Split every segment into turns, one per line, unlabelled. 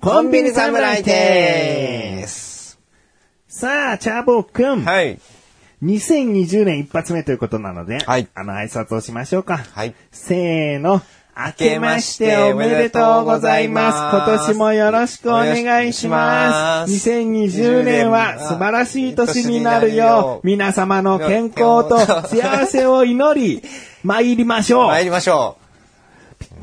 コンビニ侍です。
さあ、チャボくん。
はい。
2020年一発目ということなので、
はい
あの挨拶をしましょうか。
はい。
せーの。明けましておめでとうございます。今年もよろしくお願いします。2020年は素晴らしい年になるよう、皆様の健康と幸せを祈り、参りましょう。
参りましょ
ぴ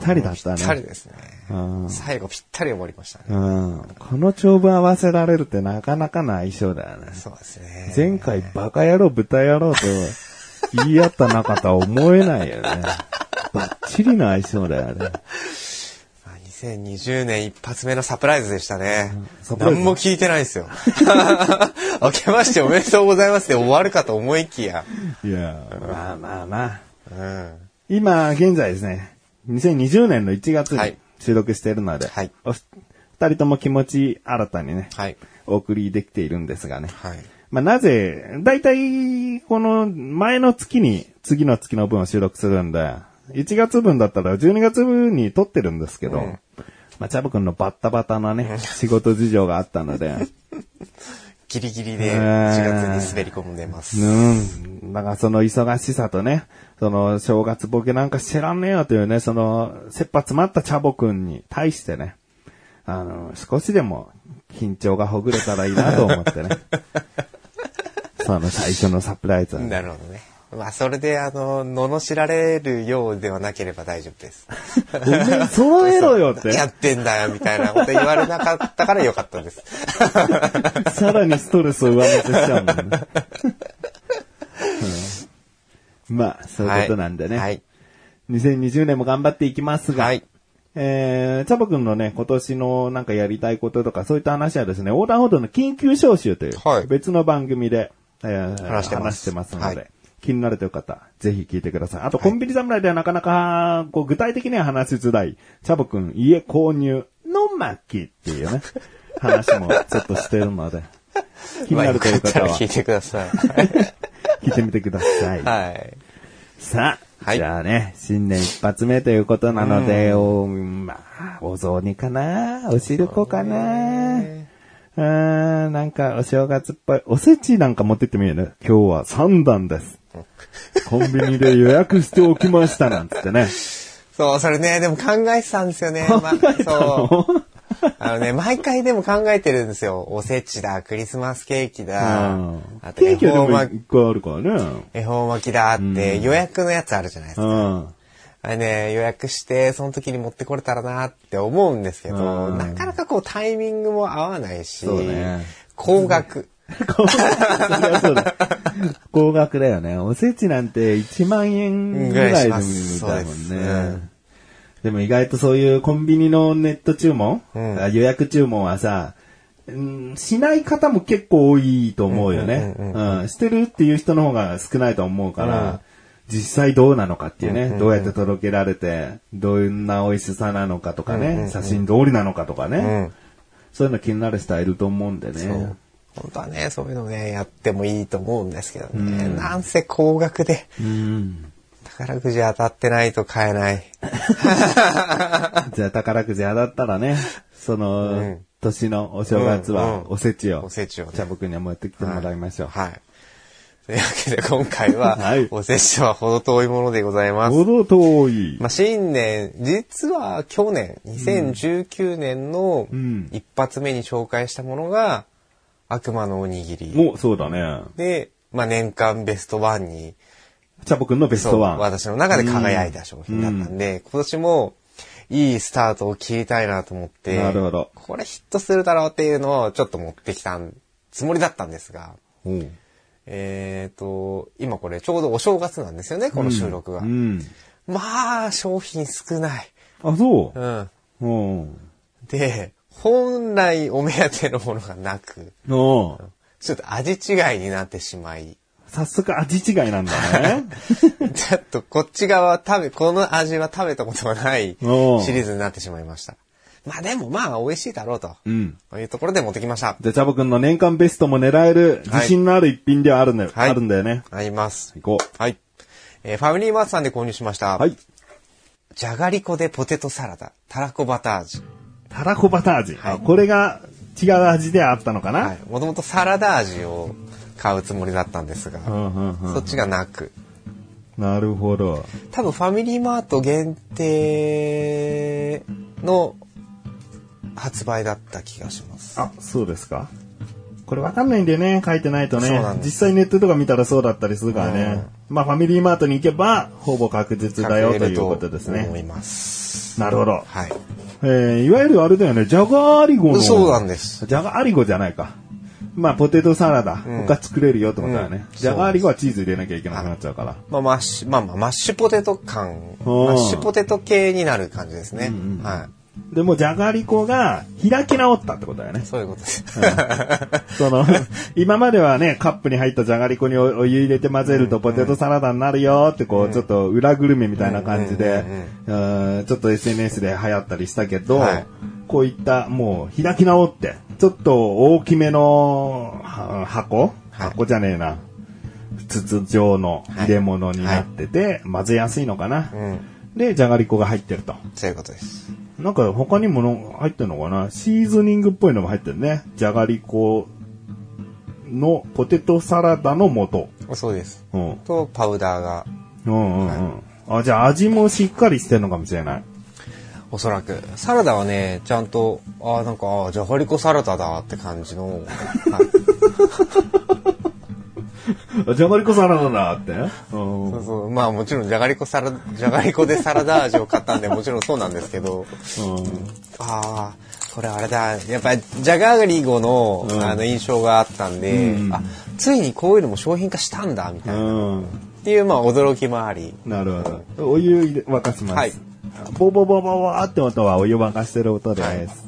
ったりだった
う。ぴったり
ね。
ですね。
うん
最後ぴったり終わりましたね。
うんこの長文合わせられるってなかなかな相性だよね。
そうですね。
前回バカ野郎豚野郎と言い合った仲とは思えないよね。バッチリの相性だよね。
あ2020年一発目のサプライズでしたね。
サプライズ
何も聞いてないですよ。明けましておめでとうございますで終わるかと思いきや。
いや、まあまあまあ。
うん。
今、現在ですね、2020年の1月に
はい
収録しているので、
はい
お二人とも気持ち新たにね、
はい。
お送りできているんですがね。
はい。
まあなぜ、だいたいこの前の月に次の月の分を収録するんで、1月分だったら12月分に撮ってるんですけど、
うん
まあチャボくんのバッタバタなね、仕事事情があったので、
ギリギリで1月に滑り込んでます。
うん。だからその忙しさとね、その正月ボケなんか知らねえよというね、その切羽詰まったチャボくんに対してね、あの、少しでも緊張がほぐれたらいいなと思ってね。その最初のサプライズはね
なるほどね。まあ、それで、あの、罵られるようではなければ大丈夫です。
おめえ揃えろよって。
やってんだよ、みたいなこと言われなかったからよかったです。
さらにストレスを上乗せしちゃうもんね。うんまあ、そういうことなんでね。
はい。
2020年も頑張っていきますが、
はい。
えー、チャボくんのね、今年のなんかやりたいこととか、そういった話はですね、横断歩道の緊急招集という、
はい
別の番組で、えー
話してます
話してますので、
はい
気になるという方、ぜひ聞いてください。あと、コンビニ侍ではなかなか、こう、具体的には話しづらい、チャボくん家購入の巻っていうね、話もちょっとしてるので、気に
まあ、
なると
よか
いう方は
聞い、てください。
聞いてみてください。
はい。
さあ、
はい
じゃあね、新年一発目ということなので、おまあ、お雑煮かな？お汁粉かな？うーん、なんかお正月っぽい。おせちなんか持ってってみるね。今日は三段です。コンビニで予約しておきましたなんつってね。
そう、それね、でも考えてたんですよね。まあ、そう。あのね、毎回でも考えてるんですよ。おせちだ、クリスマスケーキだ、
うん
あと
ケーキはでも
恵方巻
一個あるからね。
恵方巻きだって、予約のやつあるじゃないですか。
うん。
あれね、予約して、その時に持ってこれたらなって思うんですけど、
うん
なかなかこうタイミングも合わないし、
そうね
高額。
高そりゃそうだ。高額だよね。おせちなんて1万円ぐらいだもんね
うん。
でも意外とそういうコンビニのネット注文、
うん
あ予約注文はさ、うんしない方も結構多いと思うよね。してるっていう人の方が少ないと思うから、
うん
実際どうなのかっていうね、どうやって届けられて、どんな美味しさなのかとかね、写真通りなのかとかね、
うん。
そういうの気になる人はいると思うんでね。
本当はね、そういうのね、やってもいいと思うんですけどね。なんせ高額で、
うん
宝くじ当たってないと買えない。
じゃあ宝くじ当たったらね、その、
うん
年のお正月は
うんうん
おせちを、
おせちをね
茶僕には持ってきてもらいましょう。
はい。というわけで今回は、
はい
おせちは程遠いものでございます。
ほど遠い。
まあ、新年、実は去年、2019年の
うん
一発目に紹介したものが、悪魔のおにぎり。
もう、そうだね。
で、まあ、年間ベストワンに、
茶僕のベストワン。
私の中で輝いた商品だったんで、今年もいいスタートを切りたいなと思って、
なるほど
これヒットするだろうっていうのをちょっと持ってきたつもりだったんですが、
うん
えっ、と、今これちょうどお正月なんですよね、この収録が。
うん。
まあ、商品少ない。
あ、そ
うん。
う。うん。
で、本来お目当てのものがなく、
おう
ちょっと味違いになってしまい、
早速味違いなんだね。
ちょっとこっち側食べ、この味は食べたことがないシリーズになってしまいました。まあでもまあ美味しいだろうと。
うん。
というところで持ってきました。
じゃあ、チャボくんの年間ベストも狙える自信のある一品ではあるんだよ。
はい
あるんだよね。
あります。
行こ
はい。えーファミリーマートさんで購入しました。
う。はい。
じゃがりこでポテトサラダ、たらこバター味。
たらこバター味。
はい
あこれが違う味であったのかな、
はい。もともとサラダ味を買うつもりだったんですが、
うんうんうん
そっちがなく。
なるほど。
多分ファミリーマート限定の発売だった気がします。
あ、そうですか。これわかんないんだよね、書いてないとね実際ネットとか見たらそうだったりするからね。まあ、ファミリーマートに行けば、ほぼ確実だよということですね。
思います。
なるほど。
はい。
えー、いわゆるあれだよね、じゃがアリゴの。
そうなんです。
じゃがアリゴじゃないか。まあ、ポテトサラダ、
ん
他作れるよってことだよね。
うん
じゃがアリゴはチーズ入れなきゃいけなくなっちゃうから。
まあ、マッシュ、まあまあ、マッシュポテト感、マッシュポテト系になる感じですね。
うんうん
は
でも、ジャガリコが開き直ったってことだよね
い。。そういうことです。
その、今まではね、カップに入ったじゃがりこにおお湯入れて混ぜるとポテトサラダになるよってこう、ちょっと裏グルメみたいな感じで、うんちょっと SNS で流行ったりしたけど、
はい
こういったもう開き直って、ちょっと大きめのは箱、
はい
箱じゃねえな。筒状の入れ物になってて、混ぜやすいのかな。
うん。
で、じゃがりこが入ってると。
そういうことです。
なんか他にもの入ってるのかな？シーズニングっぽいのも入ってるね。じゃがりこのポテトサラダの素。
そうです。
うん。
と、パウダーが、
うんうんうん。あ、じゃあ味もしっかりしてるのかもしれない。
おそらく。サラダはね、ちゃんと、ああ、なんか、ああ、じゃがりこサラダだって感じの、はい
あ じゃがりこサラダだって？うん
そうそう。まあもちろん、じゃがりこサラ、じゃがりこでサラダ味を買ったんで、もちろんそうなんですけど、ああ、これあれだ。やっぱり、じゃがりこの、
うん
あの、印象があったんで、
うん
あ、ついにこういうのも商品化したんだ、みたいな。
うん。
っていう、まあ、驚きもあり。
なるほど。お湯入れ沸かします。
はい
ボボボボボーって音はお湯沸かしてる音です。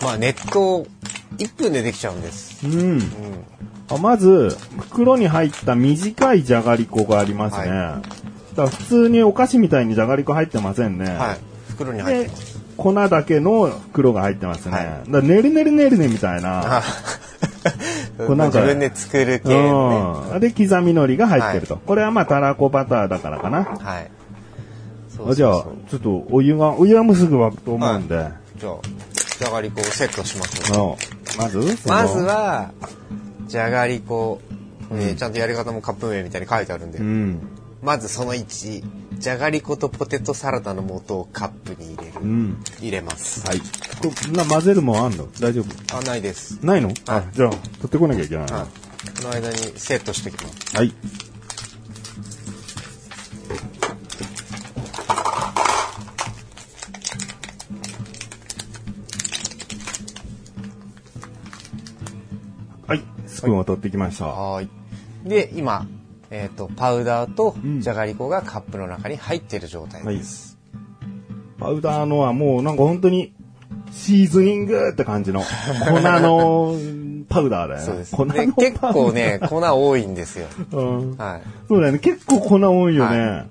まあ、熱湯、1分でできちゃうんです。
うん。
うん。
あまず、袋に入った短いじゃがりこがありますね。
は
だから普通にお菓子みたいにじゃがりこ入ってませんね。
はい。袋に入って
で
ます。、
粉だけの袋が入ってますね。
はい
だねるねるねるねみたいな。
あ
これなんか
自分で作る系のね。
うん。で、刻み海苔が入ってると。これはまあ、たらこバターだからかな。
はい。そうそうそう
あじゃあ、ちょっとお湯が、お湯はもうすぐ沸くと思うんで。
じゃあ、じゃがりこをセットしましょう。
うんまず
まずは、じゃがりこ、えーちゃんとやり方もカップ麺みたいに書いてあるんで、
うん。
まずその1、じゃがりことポテトサラダの素をカップに入れる。
うん。
入れます。
はい。こな、混ぜるもんあんの？大丈夫？
あ、ないです。
ないの？あ、じゃあ、取ってこなきゃいけないな。
はい。この間にセットしておきます。
はい。はい。スプーンを取ってきました。
はーい。で、今、えっ、と、パウダーと
うん
じゃがりこがカップの中に入っている状態です。
パウダーのはもうなんか本当にシーズニングって感じの 粉のパウダーだよね。
そうです。
粉のパウダー
で結構ね、粉多いんですよ。
うん。
はい。
そうだよね。結構粉多いよね。
は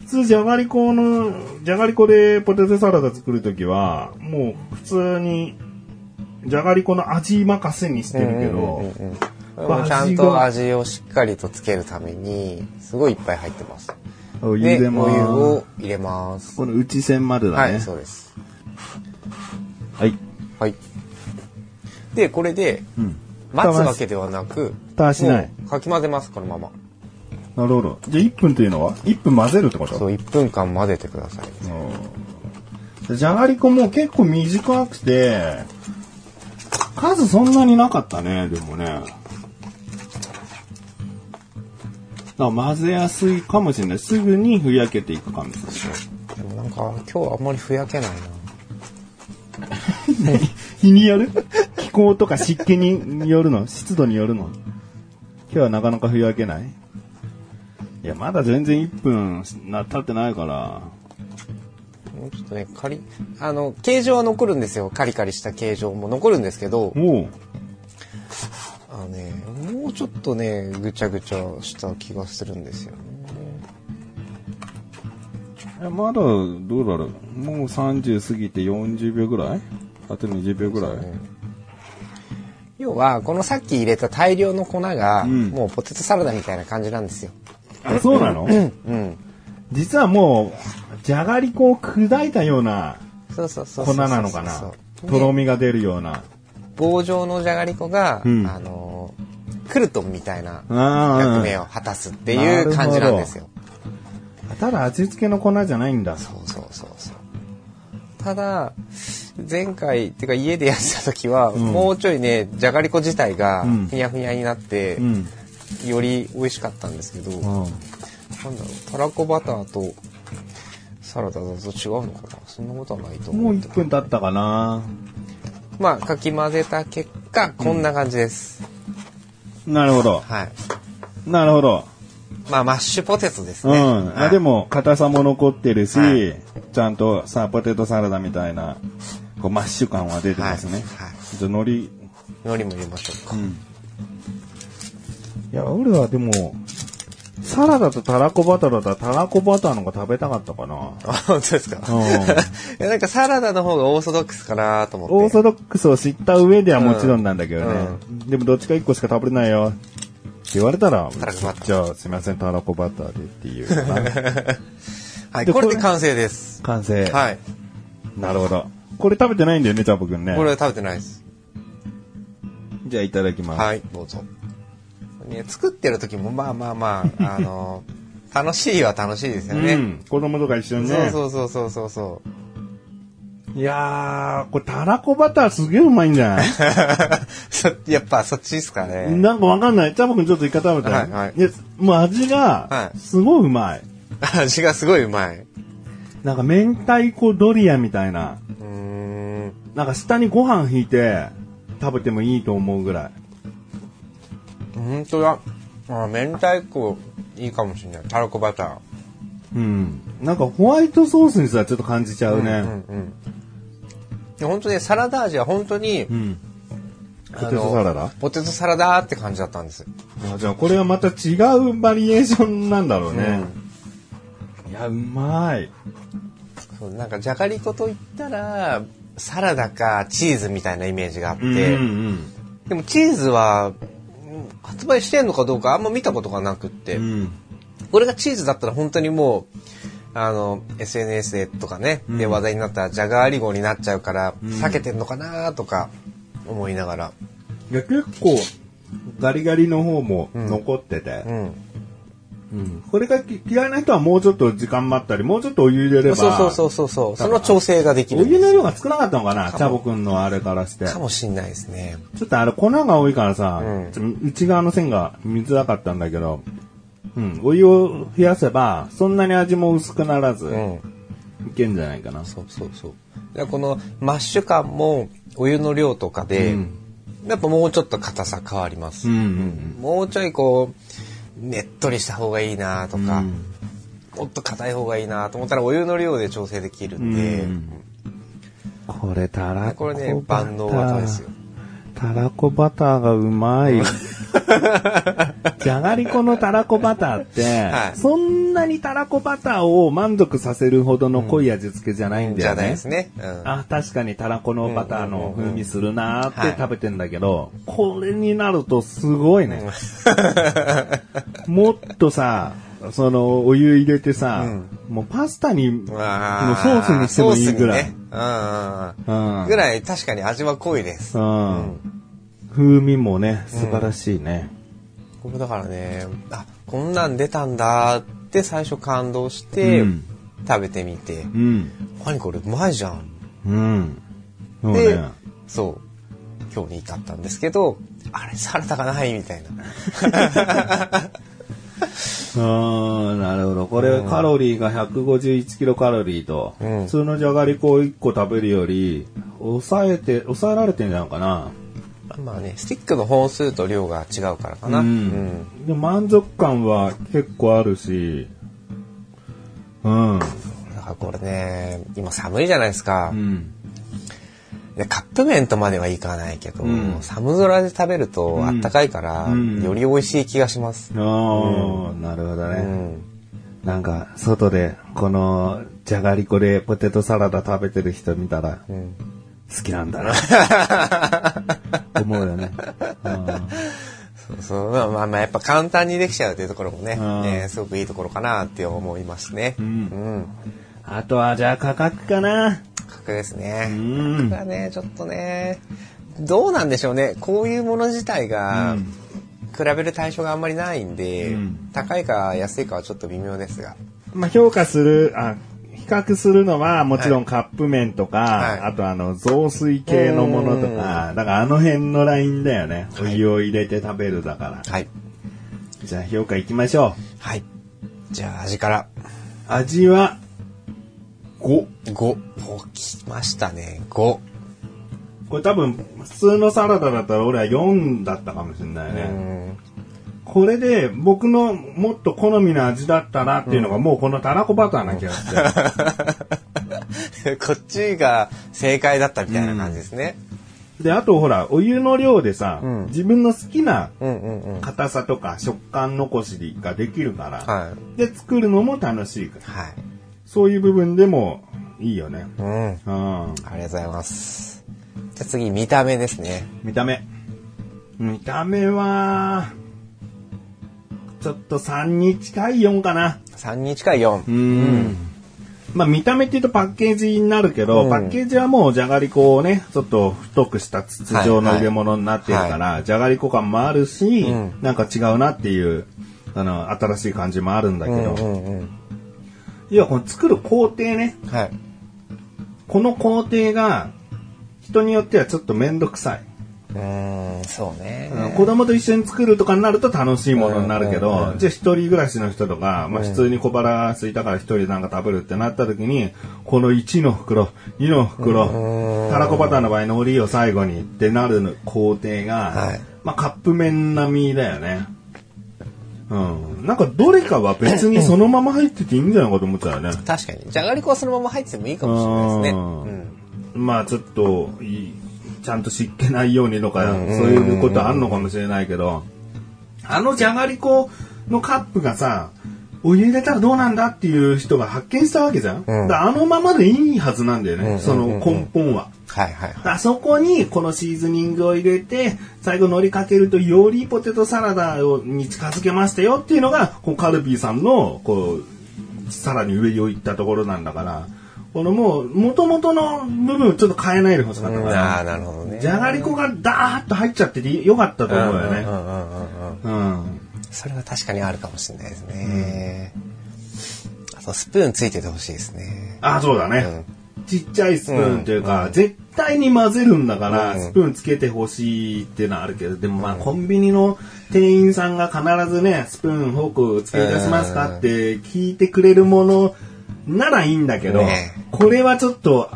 普通、じゃがりこの、じゃがりこでポテトサラダ作るときは、もう普通に、じゃがりこの味任せにしてるけど、
ちゃんと味をしっかりとつけるために、すごいいっぱい入ってます。
お湯
で、
も
お湯を入れます。
この内線までだね。
はい、そうです。
はい。
はい。で、これで、
うん。
待つわけではなく、
蓋しない
かき混ぜます、このまま。
なるほど。じゃあ1分というのは ?1 分混ぜるってこと
そう、1分間混ぜてください。
じゃがりこも結構短くて、数そんなになかったね、でもね。だから混ぜやすいかもしれない。すぐにふやけていく感じですね。
でもなんか、今日はあんまりふやけないな。
日による？気候とか湿気によるの？湿度によるの？今日はなかなかふやけない？いや、まだ全然1分な経ってないから。
ちょっとね、カリ、あの、形状は残るんですよ。カリカリした形状も残るんですけど。あのね、もうちょっとね、ぐちゃぐちゃした気がするんですよね。
えまだ、どうだろう？もう30過ぎて40秒ぐらい？あと20秒ぐらい、
ね要は、このさっき入れた大量の粉が、
ん
もうポテトサラダみたいな感じなんですよ。
あ、そうなの？
うん。
実はもう、じゃがりこを砕いたような
そうそうそう
粉なのかな？とろみが出るような。
棒状のじゃがりこが、
うん
あのー、クルトンみたいな
あ
役目を果たすっていう感じなんですよ。
ただ味付けの粉じゃないんだ。
そうそうそうそう。ただ、前回、っていうか家でやってた時は、もうちょいね、じゃがりこ自体が
うん
ふにゃふにゃになって、
うん。
より美味しかったんですけど、なんだ
うん。
ろう、たらこバターとサラダだと違うのかなそんなことはないと思
もう
う。
1分経ったかな。
まあ、かき混ぜた結果、こんな感じです。
なるほど。
はい。
なるほど。
まあ、マッシュポテトですね。
うん。あ
はい
でも、硬さも残ってるし、
はい
ちゃんとさ、ポテトサラダみたいな、こう、マッシュ感は出てますね。
はいはい
じゃあ、海苔、
海苔も入れましょうか。
いや、俺はでも、サラダとたらこバターだったら、たらこバターの方が食べたかったかな。
あ、本当ですか。
うん
いや、なんかサラダの方がオーソドックスかなと思って。
オーソドックスを知った上ではもちろんなんだけどね。でもどっちか1個しか食べれないよ。って言われたら、
たらこバター
じゃあすみません、たらこバターでっていう。
はい、
でこれ
これで完成です。
完成。
はい。
なるほど。これ食べてないんだよね、チャボくんね。
これは食べてないです。
じゃあいただきます。
はい、どうぞ。ね、作ってる時もまあまあまあ、あの、楽しいは楽しいですよね。
うん。子供とか一緒にね。
そうそうそうそうそうそう。
いやー、これたらこバターすげえうまいんじゃない？
そやっぱそっちですかね。
なんかわかんない。チャボくんちょっと一回食べて。
はいはい
やもう味
は
が、
い
すごいうまい。
味がすごいうまい。
なんか明太子ドリアみたいな。
うーん。
なんか下にご飯引いて食べてもいいと思うぐらい。
本当だ。あ、明太子いいかもしれない。たらこバター。
うん。なんかホワイトソースにさ、ちょっと感じちゃうね。
うんうん。で本当ね、サラダ味は本当に、
うん。
あ
ポテトサラダ？
のポテトサラダって感じだったんです。
あじゃあこれはまた違うバリエーションなんだろうね。いや、うまい。
そうなんかじゃがりこと言ったら、サラダかチーズみたいなイメージがあって、
うんうん
でもチーズは、うん発売してんのかどうかあんま見たことがなくって、
うん。
これがチーズだったら本当にもう、あの、SNS でとかね、で話題になったじゃがりごになっちゃうから、避けてんのかなとか思いながら。
いや、結構、ガリガリの方も残ってて。
うん。
うん。これがき嫌いな人はもうちょっと時間待ったり、もうちょっとお湯入れれば。
そうそうそうそうそう。その調整ができる
お
んですよ
湯の量が少なかったのかなチャボくんのあれからして。
かもしんないですね。
ちょっとあれ粉が多いからさ、
うん
内側の線が見づらかったんだけど、うん、お湯を増やせば、そんなに味も薄くならず、
うん。
いけんじゃないかな。
そうそうそう。でこのマッシュ感もお湯の量とかで、
うん
やっぱもうちょっと硬さ変わります。
うんうん
もうちょいこう、ねっとりした方がいいなとか、
うん。
もっと硬い方がいいなと思ったらお湯の量で調整できるんで、
うん。これたらこ
これね、万能技ですよ。
たらこバターがうまい。じゃがりこのたらこバターって、
はい
そんなにたらこバターを満足させるほどの濃い味付けじゃないんだ
じゃ
よね。
ないですね。うん
あ、確かにたらこのバターの風味するなーっ
はい
て食べてんだけど、これになるとすごいね。もっとさ、その、お湯入れてさ、もうパスタに、もうソ
あ
ースにしてもいいぐらい。
ねうんぐらい確かに味は濃いです。
うん風味もね、素晴らしいね。
これだからね、あ、こんなん出たんだって最初感動して、
うん
食べてみて、
うん。
何これうまいじゃん。
うん。そう
で
ね。、
そう、今日に至ったんですけど、あれサラダがないみたいな。
ああ、なるほど。これ、カロリーが151キロカロリーと、
うん
普通のじゃがりこを1個食べるより、抑えて、抑えられてんじゃないかな。
まあね、スティックの本数と量が違うからかな。
うん
うん
でも満足感は結構あるし、うん。
だからあこれね、今寒いじゃないですか。
うん。
でカップ麺とまではいかないけど、
うん
寒空で食べるとあったかいから、
うん
より美味しい気がします。
ああ、なるほどね。
うん。
なんか、外で、この、じゃがりこでポテトサラダ食べてる人見たら、
うん
好きなんだな。思うよね。うん
そうそう。まあまあまあ、やっぱ簡単にできちゃうというところもね、
うん
えーすごくいいところかなって思いますね。
うん
うん。
あとは、じゃあ価格かな。
価格ですね。格はね、ちょっとね、どうなんでしょうね。こういうもの自体が、
うん
比べる対象があんまりないんで、
うん
高いか安いかはちょっと微妙ですが。
まあ、評価する、あ、比較するのは、もちろんカップ麺とか、
はい
あとあの、雑炊系のものとか、だからあの辺のラインだよね。お湯を入れて食べるだから。
はい。
じゃあ評価いきましょう。
はい。じゃあ味から。
味は、5。
5。お、きましたね。5。
これ多分、普通のサラダだったら俺は4だったかもしれないうね。
ん。
これで僕のもっと好みの味だったなっていうのがもうこのたらこバターな気がして。
こっちが正解だったみたいな感じですね。
で、あとほら、お湯の量でさ、
うん
自分の好きな。硬さとか食感残しができるから、
はい。
で、作るのも楽しいから。
はい。
そういう部分でもいいよね。
うん。
うん。
ありがとうございます。じゃあ次、見た目ですね。
見た目。見た目は、ちょっと3に近い4かな。
3に近い4。
うん。まあ見た目って言うとパッケージになるけど、
うん
パッケージはもうじゃがりこをね、ちょっと太くした筒状の入れ物になってるから、じゃがりこ感もあるし、
うん
なんか違うなっていう、あの、新しい感じもあるんだけど、
うんうんうん。
いや、この作る工程ね、
はい。
この工程が、人によってはちょっとめんどくさい。
うーん、そうね。
うん子供と一緒に作るとかになると楽しいものになるけど、
うんうんうん
じゃあ一人暮らしの人とか、まあ普通に小腹空いたから一人なんか食べるってなった時に、この1の袋、2の袋、たらこバターの場合の海苔を最後にってなる工程が、
はい
まあカップ麺並みだよね。うん。なんかどれかは別にそのまま入ってていいんじゃないかと思っちゃうよね。
確かに。じゃがりこはそのまま入っててもいいかもしれないですね。うん。
まあちょっとちゃんと湿気ないようにとか、そういうことあんのかもしれないけど、あのじゃがりこのカップがさ、お湯入れたらどうなんだっていう人が発見したわけじゃん。だからあのままでいいはずなんだよね、その根本は。
はいはいはい。
あそこにこのシーズニングを入れて、最後乗りかけるとよりポテトサラダをに近づけましたよっていうのが、こうカルビーさんの、こう、さらに上を行ったところなんだから、このもう、元々の部分をちょっと変えないでほしかったか
ああ、
ら、
なるほどね。
じゃがりこがダーッと入っちゃっててよかったと思うよね。
うんうんうんうんうん。
うん。
それは確かにあるかもしれないですね。あと、スプーンついててほしいですね。
あ、そうだね。ちっちゃいスプーンというか、絶対に混ぜるんだから、
うん
スプーンつけてほしいっていうのはあるけど、でもまあ、コンビニの店員さんが必ずね、スプーン、フォークつけ出しますかって聞いてくれるものならいいんだけど、
ね
これはちょっと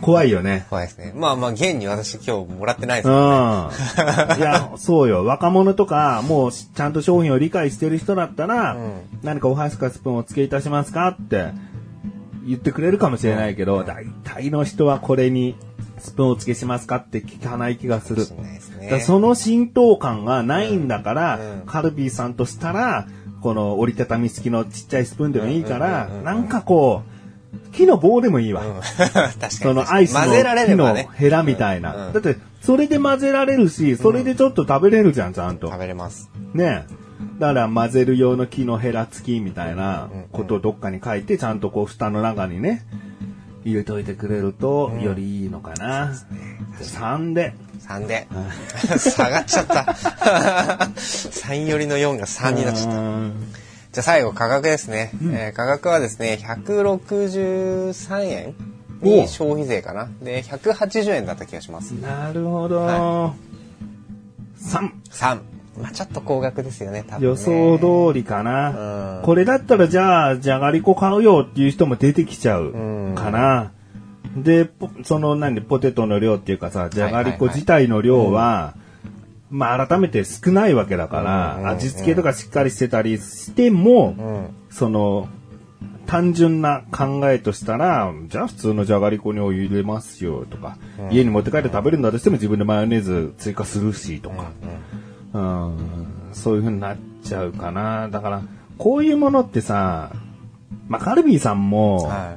怖いよね。
怖いですね。まあまあ、現に私今日もらってないです
うん。い
もんね。
や、そうよ。若者とか、もうちゃんと商品を理解してる人だったら、
うん
何かお箸かスプーンを付けいたしますかって言ってくれるかもしれないけど、大体の人はこれにスプーンを付けしますかって聞かない気がする。
しれないですね
その浸透感がないんだから、
うん
カルビーさんとしたら、この折りたたみ式のちっちゃいスプーンでもいいから、
うんうんうんうん
なんかこう、木の棒でもいいわ。
確かに。
そのアイスの木の。ヘラみたいな。
うんうん
だって、それで混ぜられるし、それでちょっと食べれるじゃん、ちゃんと
食。べれます。
ねだから混ぜる用の木のヘラ付きみたいなことをどっかに書いて、ちゃんとこう蓋の中にね、入れといてくれると、よりいいのかな。3で。
3で。下がっちゃった。3よりの4が3になっちゃった。
うん
じゃあ最後価格ですね。えー価格はですね、163円に消費税かな。で、180円だった気がします。
なるほど。
は
3。
3。まあちょっと高額ですよね、多分、ね。
予想通りかな。
うん
これだったらじゃあ、じゃがりこ買うよっていう人も出てきちゃうかな。で、ポその何、ポテトの量っていうかさ、じゃがりこ自体の量は、まあ改めて少ないわけだから、
うんうんうん
味付けとかしっかりしてたりしても、
うん。
その、単純な考えとしたら、じゃあ普通のじゃがりこにお湯入れますよとか、家に持って帰って食べるんだとしても自分でマヨネーズ追加するしとか、うんそういう風になっちゃうかな。だから、こういうものってさ、まあ、カルビーさんも、
は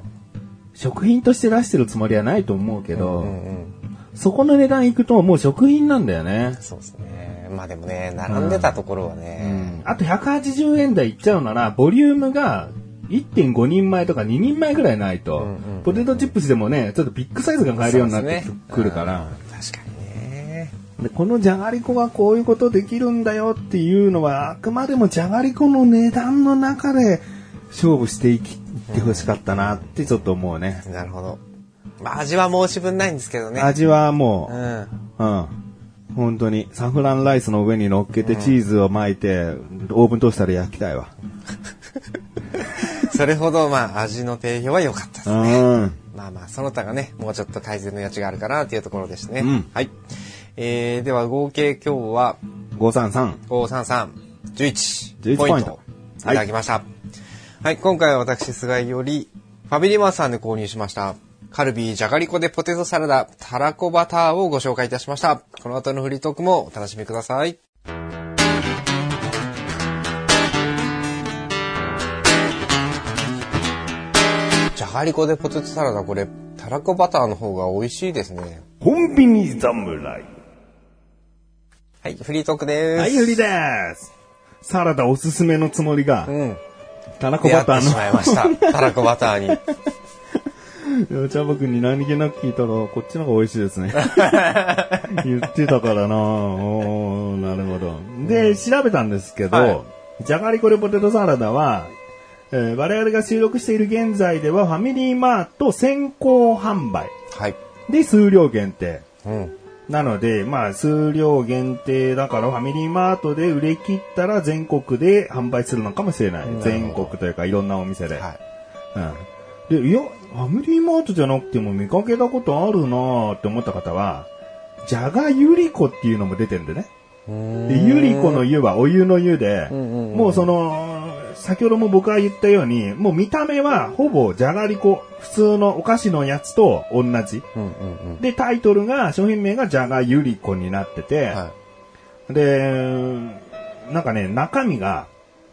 食品として出してるつもりはないと思うけ
い。
ど、
うんうん。
そこの値段いくともう食品なんだよね。
そうですね。まあでもね、並んでたところはね、
あと180円台いっちゃうなら、ボリュームが1.5人前とか2人前ぐらいないと、
うんうん
ポテトチップスでもね、ちょっとビッグサイズが買えるようになってくるから。でこのじゃがりこがこういうことできるんだよっていうのは、あくまでもじゃがりこの値段の中で勝負していきってほしかったなってちょっと思うね。
なるほど。まあ味は申し分ないんですけどね。
味はもう、
うん。
うん。本当に、サフランライスの上に乗っけてチーズを巻いて、オーブントースターで焼きたいわ。
それほどまあ味の定評は良かったです
う
ね。
ん。
まあまあ、その他がね、もうちょっと改善の余地があるかなっていうところですね。
うん
はい。えー、では合計今日は
533。
533、11
11
ポイント
ポイント
いただきました。はい、今回は私、菅井より、ファミリーマートさんで購入しました。カルビーじゃがりこでポテトサラダ、たらこバターをご紹介いたしました。この後のフリートークもお楽しみください。じゃがりこでポテトサラダ、これ、たらこバターの方が美味しいですね。
コンビニ侍。
はい、フリートークです。
はい、売りです。サラダおすすめのつもりが、
うん。
たらこバター
ってしまいました。たらこバターに。
の。茶葉くんに何気なく聞いたら、こっちの方が美味しいですね。言ってたからなおーなるほど。で、調べたんですけど、
はい
じゃがりこでポテトサラダは、えー我々が収録している現在ではファミリーマート先行販売
はい。
で数量限定。
うん。
なので、まあ、数量限定だから、ファミリーマートで売れ切ったら全国で販売するのかもしれない。全国というか、いろんなお店で。
はい。
うん。で、いや、ファミリーマートじゃなくても見かけたことあるなーって思った方は、じゃがゆりこっていうのも出てるんでね。で、ゆりこの湯はお湯の湯で、もうその、先ほども僕が言ったように、もう見た目はほぼじゃがりこ、普通のお菓子のやつと同じ。
うんうんうん。
で、タイトルが、商品名がじゃがゆりこになってて、
は
で、なんかね、中身が、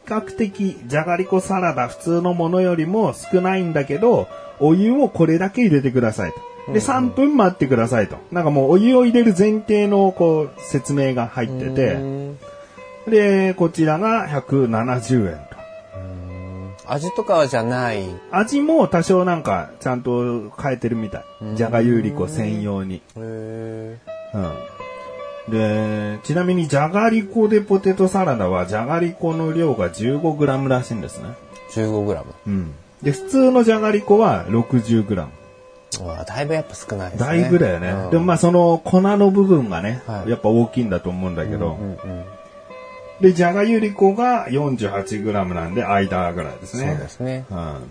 比較的、じゃがりこサラダ普通のものよりも少ないんだけど、お湯をこれだけ入れてくださいと。で、3分待ってくださいと。なんかもうお湯を入れる前提の、こう、説明が入って
い。
て、
うん
で、こちらが170円と。
味とかはじゃない。
味も多少なんか、ちゃんと変えてるみたい。じゃがゆりこ専用に。
へ
うん。で、ちなみにじゃがりこでポテトサラダはじゃがりこの量が 15g らしいんですね。
15グラム。
うん。で、普通のじゃがりこは 60g。
うわだいぶやっぱ少ないですね。
だいぶだよね。
うん
でもまあその粉の部分がね、
はい
やっぱ大きいんだと思うんだけど。
うんうん。
で、じゃがゆりこが 48g なんで間ぐらいです
そう
ね。
ですね。
うん。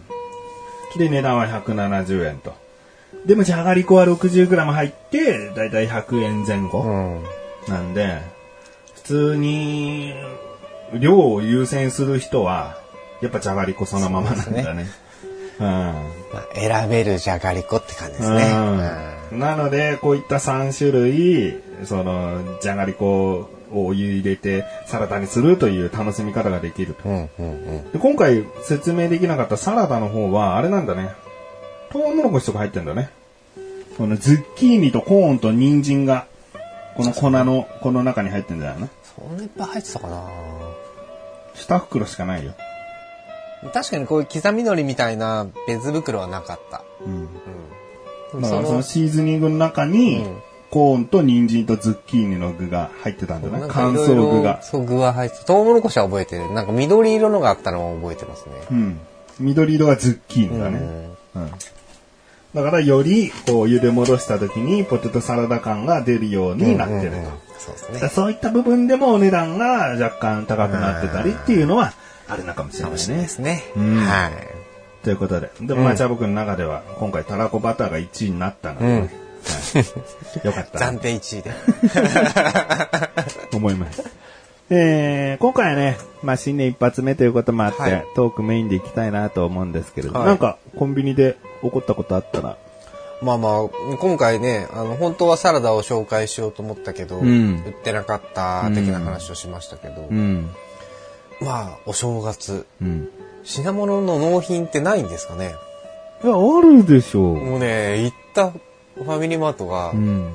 で、値段は170円と。でもじゃがりこは 60g 入って、だいたい100円前後。
うん。
なんで、普通に、量を優先する人は、やっぱじゃがりこそのままなんだね。
まあ、選べるじゃがりこって感じですね。
うん。なので、こういった3種類、その、じゃがりこをお湯入れてサラダにするという楽しみ方ができると。
うんうんうん。
で今回説明できなかったサラダの方は、あれなんだね。トウモロコシとか入ってんだね。このズッキーニとコーンと人参が、この粉の、この中に入ってんだよな。
そんないっぱい入ってたかな
下袋しかないよ。
確かにこういう刻み海苔みたいな別袋はなかった。
うん。
うん。
だからそ
の
シーズニングの中に、
うん
コーンと人参とズッキーニの具が入ってたんだね。
ないろいろ
燥具が。
そう、具は入ってた。トウモロコシは覚えてる。なんか緑色のがあったのも覚えてますね。
うん。緑色がズッキーニだね。うん。だからより、こう、茹で戻した時にポテトサラダ感が出るようになってると。
うんうんうんそうですね。
そういった部分でもお値段が若干高くなってたりっていうのはあるのかもしれないね
かもしれないで。すね。
うん
はい。
ということで。でも、まあ、茶僕の中では今回たらこバターが1位になったので、
うん
はいよかったな
暫定1位で。
思います。えー、今回はね、まあ新年一発目ということもあって、
はい
トークメインでいきたいなと思うんですけれど、
はい
なんかコンビニで起こったことあったら、
まあまあ、今回ね、あの、本当はサラダを紹介しようと思ったけど、
ん
売ってなかった的な話をしましたけど、
うん。
まあ、お正月、
うん。
品物の納品ってないんですかね？
いや、あるでしょう。
もうね、行ったファミリーマートが
う、ん。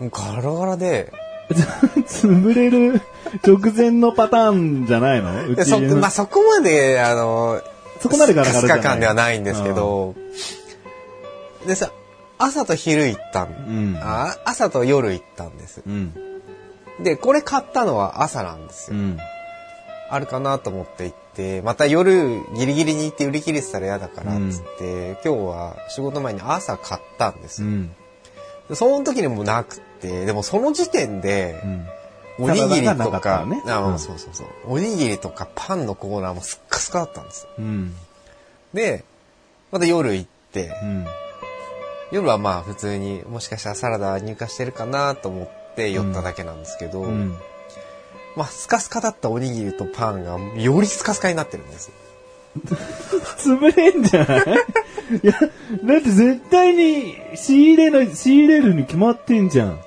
ガラガラで、
潰れる直前のパターンじゃないの？うち
でそまあ、そこまで、あの、
そこまでガラガラじゃない
2日間ではないんですけど、でさ、朝と昼行ったん、
うん
あ朝と夜行ったんです。
うん。
で、これ買ったのは朝なんですよ。
うん。
あるかなと思って行って、また夜ギリギリに行って売り切れてたら嫌だからっつって、今日は仕事前に朝買ったんですよ。
うん。
でその時にもなくって、でもその時点で、
うん。
おにぎりとか、
ね
あ
うん
そうそうそう。おにぎりとかパンのコーナーもすっかすかだったんですよ。
うん。
で、また夜行って、
うん。
夜はまあ普通にもしかしたらサラダ入荷してるかなと思って寄っただけなんですけど、
うん。
まあスカスカだったおにぎりとパンがよりスカスカになってるんです。
潰れんじゃない？いや、だって絶対に仕入れの、仕入れるに決まってんじゃん。
っ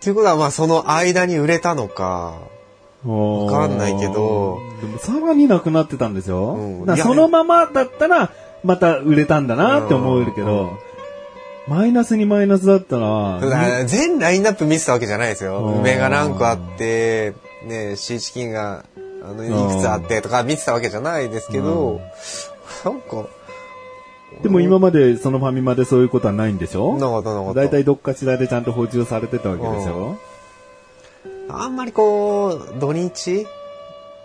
ていうことはまあその間に売れたのか、
わ
かんないけど。
でもさらになくなってたんでしょ、
うん
そのままだったら、また売れたんだなって思えるけど、マイナスにマイナスだったら、
全ラインナップ見てたわけじゃないですよ。
うん
梅が何個あって、ね、シーチキンが、あの、いくつあってとか見てたわけじゃないですけど、なんか、
でも今までそのファミマでそういうことはないんでしょ？
なかったなかった。
だいたいどっかしらでちゃんと補充されてたわけでしょ？
あんまりこう、土日？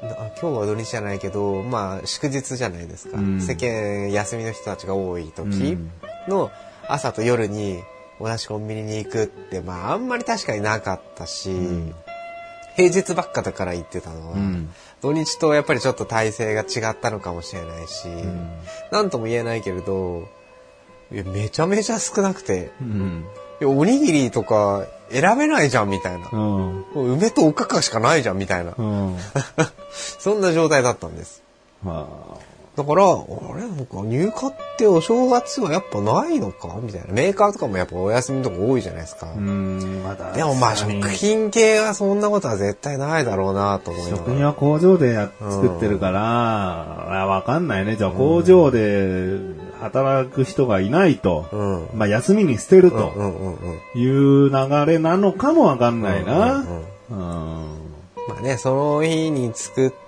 な今日は土日じゃないけど、まあ、祝日じゃないですか。
うん。
世間休みの人たちが多い時
うん。
の朝と夜に同じコンビニに行くって、まあ、あんまり確かになかったし、
ん
平日ばっかだから行ってたのは、
うん
土日とやっぱりちょっと体制が違ったのかもしれないし、なんとも言えないけれど、いやめちゃめちゃ少なくて、
うん。
いやおにぎりとか選べないじゃんみたいな。
うん。
梅とおかかしかないじゃんみたいな。
うん。
そんな状態だったんです。
ま
だから、あれなんか入荷ってお正月はやっぱないのか？みたいな。メーカーとかもやっぱお休みのとこ多いじゃないですか。
あ、うん、まだ。
でもまあ食品系はそんなことは絶対ないだろうなと思いな。
食品は工場でや作ってるから、あわかんないね。じゃあ工場で働く人がいないと、
うん。
まあ休みに捨てる
うん
と
うんうんうん。
いう流れなのかもわかんないな。
うんうん
うん
まあね、その日に作って、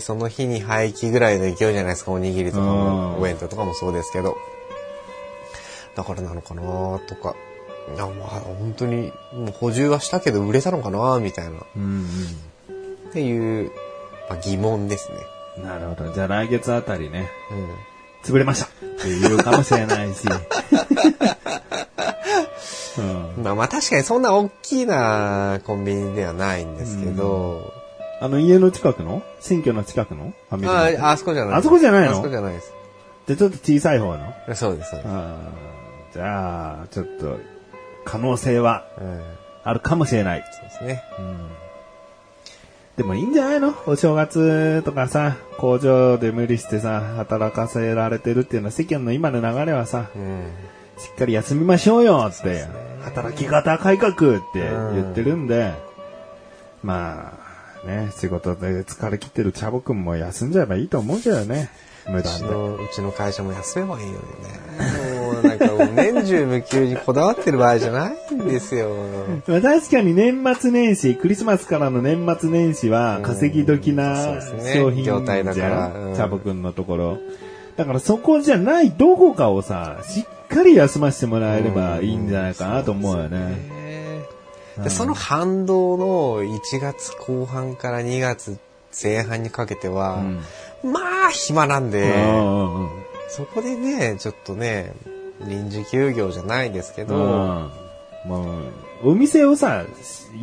その日に廃棄ぐらいの勢いじゃないですか、おにぎりとか
うん
も、お弁当とかもそうですけど。だからなのかなとか。いや、まあ本当に、もう補充はしたけど売れたのかなみたいな。っ
うん
ていう、まあ、疑問ですね。
うんなるほど。じゃあ来月あたりね、
うん。
潰れましたって言うかもしれないし。うん、
まあまあ確かにそんな大きなコンビニではないんですけど、
あの家の近くの？新居の近くの？ファミリー
ああそこじゃない
あそこじゃないの？
あそこじゃないです。
で、ちょっと小さい方の？
そうです、そうです。
じゃあ、ちょっと、可能性は
うん。
あるかもしれない。
そうですね。
でもいいんじゃないの？お正月とかさ、工場で無理してさ、働かせられてるっていうのは世間の今の流れはさ、
うん。
しっかり休みましょうよって、働き方改革って言ってるんで、まあ、ね、仕事で疲れ切ってるチャボくんも休んじゃえばいいと思うけどね。無
う
駄
の、うちの会社も休めばいいのにね。もうなんかもう年中無休にこだわってる場合じゃないんですよ。
まあ確かに年末年始、クリスマスからの年末年始は稼ぎ時な商品じゃん、
業態だからうん
チャボくんのところ。だからそこじゃないどこかをさ、しっかり休ませてもらえればいいんじゃないかなと思うよね。
ねでその反動の1月後半から2月前半にかけては、まあ暇なんで、
うんうんうん
そこでね、ちょっとね、臨時休業じゃないですけど、
うん。もう、お店をさ、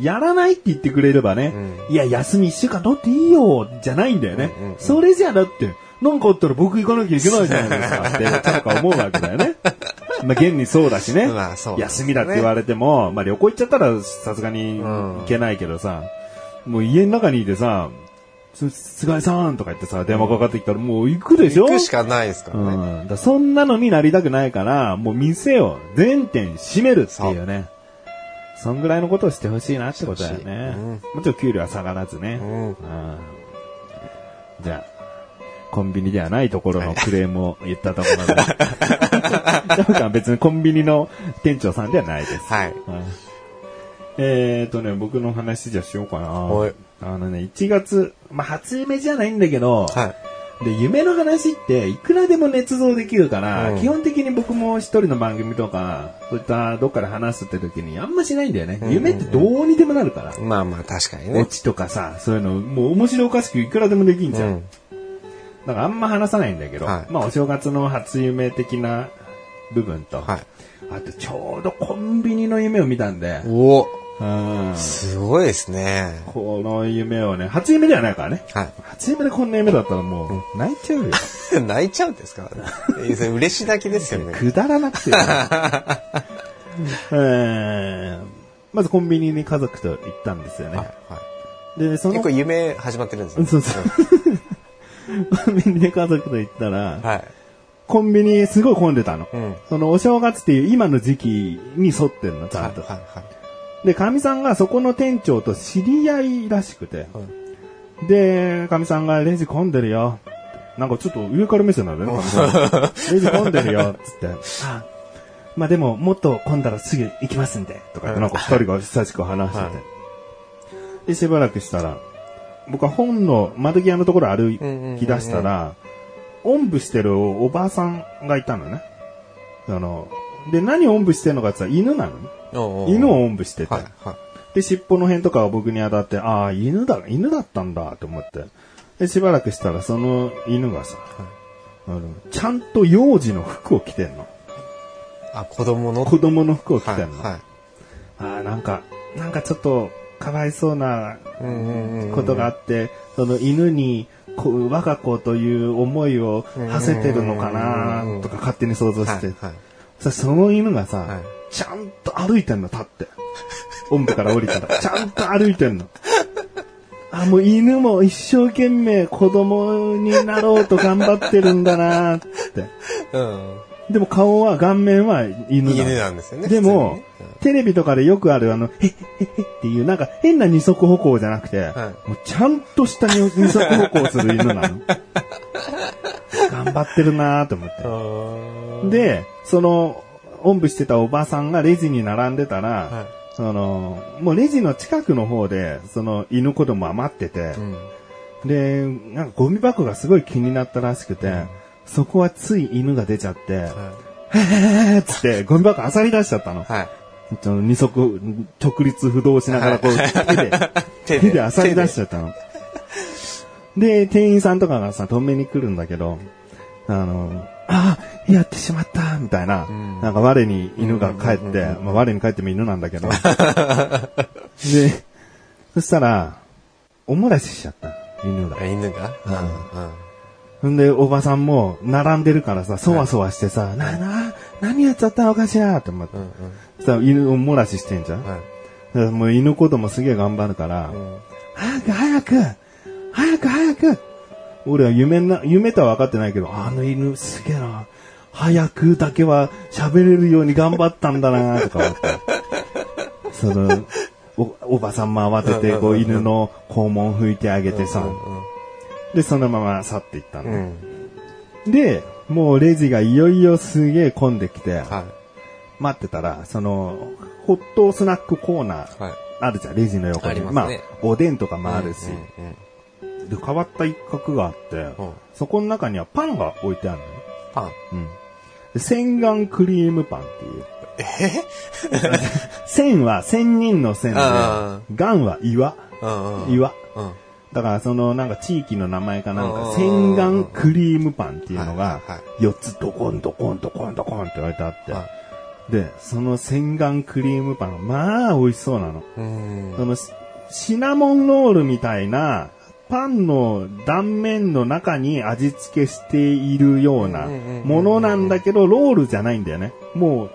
やらないって言ってくれればね、
う
いや、休み一週間取っていいよ、じゃないんだよね。
うんうんうん
それじゃだって、なんかあったら僕行かなきゃいけないじゃないですかって、なんか思うわけだよね。まあ、現にそうだしね。
まあそうね
休みだって言われても、まあ旅行行っちゃったらさすがに
うん
行けないけどさ、もう家の中にいてさ、す菅井さんとか言ってさ、電話かかってきたらもう行くでしょ？
行くしかないですからね。
うん。だそんなのになりたくないから、もう店を全店閉めるっていうね。そんぐらいのことをしてほしいなってことだよね。
うん
もちろん給料は下がらずね。
うん
うんじゃあ、コンビニではないところのクレームを言ったところで。ジャんは別にコンビニの店長さんではないです。
はい。
はいえーとね、僕の話じゃしようかな。
はい
あのね、1月、まあ、初夢じゃないんだけど、
はい。
で、夢の話っていくらでも捏造できるから、
うん
基本的に僕も一人の番組とか、そういったどっかで話すって時にあんましないんだよね。
うん
夢ってどうにでもなるから。
まあまあ確かに
オ
ね。
チとかさ、そういうの、もう面白おかしくいくらでもできんじゃん。
うん。
だからあんま話さないんだけど、
はい
まあお正月の初夢的な部分と、
はい。
あとちょうどコンビニの夢を見たんで、
お
うん
すごいですね。
この夢をね、初夢ではないからね。
は
初夢でこんな夢だったらもう泣いちゃうよ。
い。泣いちゃうんですか嬉し泣きですよね。
くだらなくて、ねえーまずコンビニに家族と行ったんですよね。
はい。はい。
で、その
結構、夢始まってるんですね。
そうそう。コンビニで家族と行ったら、
はい。
コンビニすごい混んでたの。
うん。
そのお正月っていう今の時期に沿ってんの、ちゃんと。
はい。はい。
で、かみさんがそこの店長と知り合いらしくて。
はい
で、かみさんがレジ混んでるよ。なんかちょっと上から目線なんだよね、かみさん。レジ混んでるよ、つって。あ、まあでも、もっと混んだらすぐ行きますんで。とかなんか二人が久しく話してて。
はい
で、しばらくしたら、僕は本の窓際のところ歩き出したら、おんぶしてるおばあさんがいたのね。あの、で、何をおんぶしてるのかって言ったら犬なのね。
おうおう
犬をおんぶしてて。
はい。はい。
で、尻尾の辺とかが僕に当たって、ああ、犬だ、犬だったんだと思って。で、しばらくしたらその犬がさ、あのちゃんと幼児の服を着てんの。
あ、子供の？
子供の服を着てんの。
はい。はい。
ああ、なんか、なんかちょっと、かわいそうな。ことがあって、その犬に、こう、我が子という思いを馳せてるのかなとか勝手に想像して。その犬がさ、
はい
ちゃんと歩いてんの、立って。おんぶから降りたら、ちゃんと歩いてんの。あ、もう犬も一生懸命子供になろうと頑張ってるんだなって。
うん。
でも顔は、顔面は犬だ。
犬なんですよね。
でもテレビとかでよくあるあの、へっへっへっていう、なんか変な二足歩行じゃなくて、もうちゃんとした二二足歩行する犬なの。頑張ってるなと思って。
うん。
で、その、おんぶしてたおばさんがレジに並んでたら、
はい。
その、もうレジの近くの方で、その犬子供は待ってて
う、ん。
で、なんかゴミ箱がすごい気になったらしくて、そこはつい犬が出ちゃって、
は
へーっつってゴミ箱漁り出しちゃったの
い。。はい。
二足、直立不動しながらこう、手で、
手
手で漁り出しちゃったの。で、店員さんとかがさ、止めに来るんだけど、あの、ああ、やってしまった、みたいな、
ん
なんか我に犬が帰って、まあ我に帰っても犬なんだけど。で、そしたら、おもらししちゃった、犬が。
あ犬が？うん。うん。
ほんで、おばさんも並んでるからさ、そわそわしてさ、な、な、何やっちゃったのかしらと思って。
うん。うん。
そしたら犬おもらししてんじゃん。
はい。
だからもう犬子供すげえ頑張るから、
うん。
早く早く早く早く俺は夢な、夢とは分かってないけど、あの犬すげえな。早くだけは喋れるように頑張ったんだなとか思って。その、お、おばさんも慌てて、こう犬の肛門拭いてあげてさ、で、そのまま去っていった
う
の。
ん。
で、もうレジがいよいよすげえ混んできて、
はい。
待ってたら、その、ホットスナックコーナー、
はい。
あるじゃん、レジの横に。
ありますね
あ、おでんとかもあるし、で、変わった一角があって、
うん
そこの中にはパンが置いてあるのね。
パン。
うん。で洗顔クリームパンっていう。千 は千人の千で
あ、
顔は岩。岩。
うん。
だからそのなんか地域の名前かなん
うん
か、洗顔クリームパンっていうのが
はいはいは、
4つドコンドコンドコンドコンって言われてあって
は、
で、その洗顔クリームパンがまあ美味しそうなの。
うん。
そのシシナモンロールみたいな、パンの断面の中に味付けしているようなものなんだけど、ロールじゃないんだよね。もう、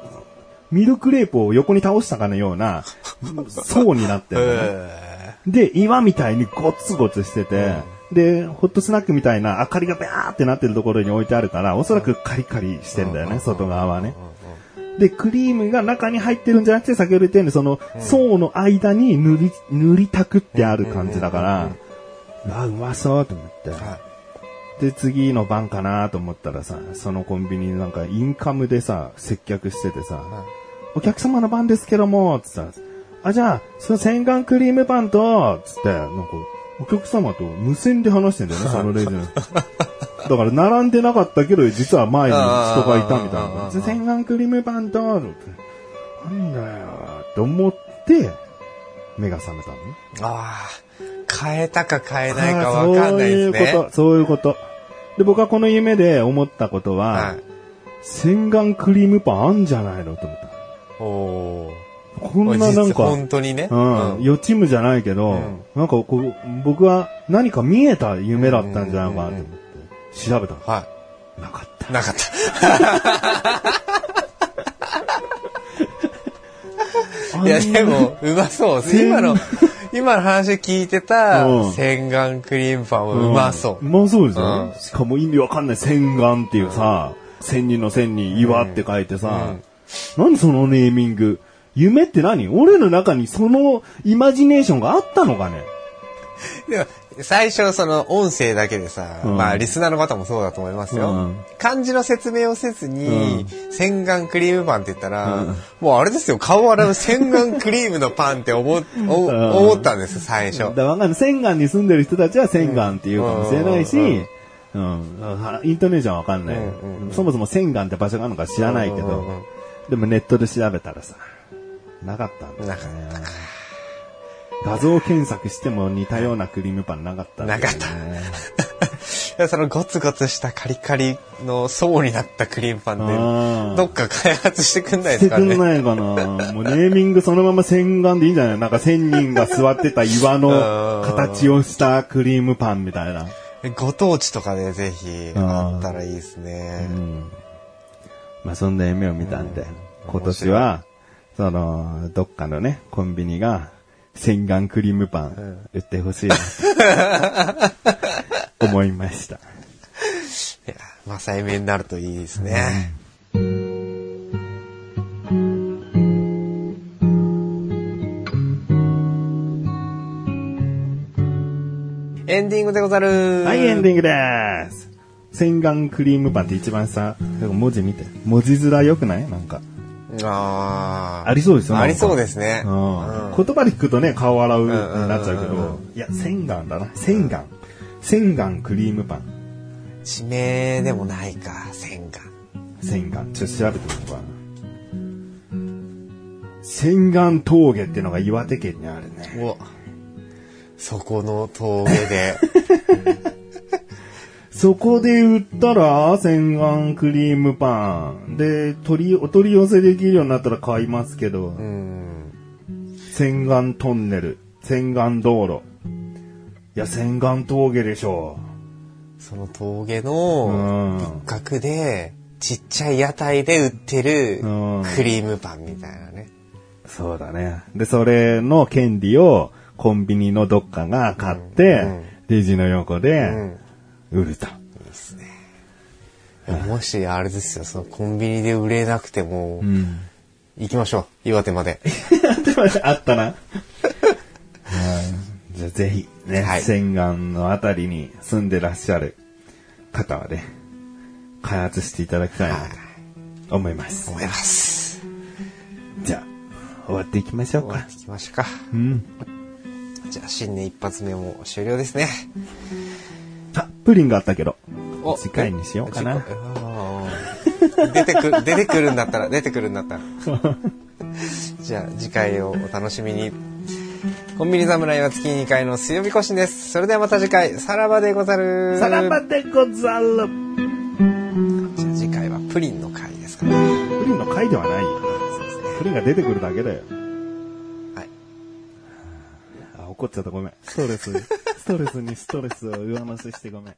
ミルクレープを横に倒したかのような 層になってるのね。
え
で、岩みたいにゴツゴツしてて、で、ホットスナックみたいな明かりがビャーってなってるところに置いてあるから、おそらくカリカリしてんだよね、外側はね。で、クリームが中に入ってるんじゃなくて、先ほど言ったように、その、層の間に塗り、塗りたくってある感じだから、あ、うまそうと思って。
は
で、次の番かなと思ったらさ、そのコンビニなんかインカムでさ、接客しててさ、お客様の番ですけども、つったら、あ、じゃあ、その洗顔クリームパンと、つって、なんか、お客様と無線で話してんだよね、そのレジの。だから、並んでなかったけど、実は前に人がいたみたいな。洗顔クリームパンと、なんだよ、と思って、目が覚めたのね。
ああ、変えたか変えないかわかんないですね。
そういうこと、そういうこと。で、僕はこの夢で思ったことは、
はい。
洗顔クリームパンあんじゃないの？と思った。
おー
こんななんか、
本当にね。
うん、予知夢じゃないけど、
うん。
なんかこう、僕は何か見えた夢だったんじゃないかなと思って、調べたの。
は
なかった。
い。なかった。いや、でも、うまそう。今の、今の話聞いてた
うん。
洗顔クリームパンはうまそう。
ん。うまそうですよ、
うん。
しかも意味わかんない。洗顔っていうさ、千人の千に岩って書いてさ、何そのネーミング？夢って何？俺の中にそのイマジネーションがあったのかね？
でも最初その音声だけでさ、
うん。
まあリスナーの方もそうだと思いますよ。
うん。
漢字の説明をせずに、洗顔クリームパンって言ったら、
うん。
もうあれですよ、顔洗う洗顔クリームのパンって思思ったんです、最初。
だからわかんない。洗顔に住んでる人たちは洗顔って言うかもしれないし、
うん。
うん、イントネーションはわかんない、
うんうん
そもそも洗顔って場所があるのか知らないけど、
うんうんうん。
でもネットで調べたらさ、なかったんだよ
なかっ
ね。画像検索しても似たようなクリームパンなかったんだよね、
なかった。そのゴツゴツしたカリカリの層になったクリームパン
あ
で、
ー。
どっか開発してくんない
してくん
ですかね。
ないかな。もうネーミングそのまま洗顔でいいんじゃない？なんか千人が座ってた岩の形をしたクリームパンみたいな。
ご当地とかでぜひあったらいいですね。
うん。まあそんな夢を見たんで、
うん。
今年は、その、どっかのね、コンビニが、洗顔クリームパン売ってほしいな、と 思いました。
いや、まさ夢になるといいですね。エンディングでござる。
はい、エンディングです。洗顔クリームパンって一番さ、文字見て。文字面良くない？なんか。
あー
ありそうですよね。
ありそうですね。
うん
うん
言葉で聞くとね、顔洗うになっちゃうけど、いや、洗顔だな。洗顔。洗顔クリームパン。
地名でもないか、洗顔。
洗顔。ちょっと調べてみようかな。洗顔峠ってのが岩手県にあるね。
そこの峠で。
そこで売ったら、洗顔クリームパン。で、取り、お取り寄せできるようになったら買いますけど、
うん。
洗顔トンネル、洗顔道路。いや、洗顔峠でしょ
その峠
う。
の
ん。
一角で、ちっちゃい屋台で売ってる
うん
クリームパンみたいなね。
そうだね。で、それの権利をコンビニのどっかが買って、
うん
レジの横
う
で
ん。
売ると。
いいっすね。もし、あれですよ、そのコンビニで売れなくても、
ん。
行きましょう。岩手まで。
あったな。はいじゃあぜひ、ね、
はい
洗顔のあたりに住んでらっしゃる方はね、開発していただきたいなと思います。
思います。
じゃあ、終わっていきましょうか
終わっ。ていきましょうか。
うん。
じゃあ、新年一発目も終了ですね。
あ、プリンがあったけど、
お
次回にしようかな。
出てくる、出てくるんだったら、出てくるんだったら。じゃあ、次回をお楽しみに。コンビニ侍は月2回の水曜日更新です。それではまた次回、さらばでござる。
さらばでござる。
じゃあ次回はプリンの回ですかね。
プリンの回ではないよ。プリンが出てくるだけだよ。怒っちゃったごめん。ストレス、ストレスにストレスを上乗せしてごめん。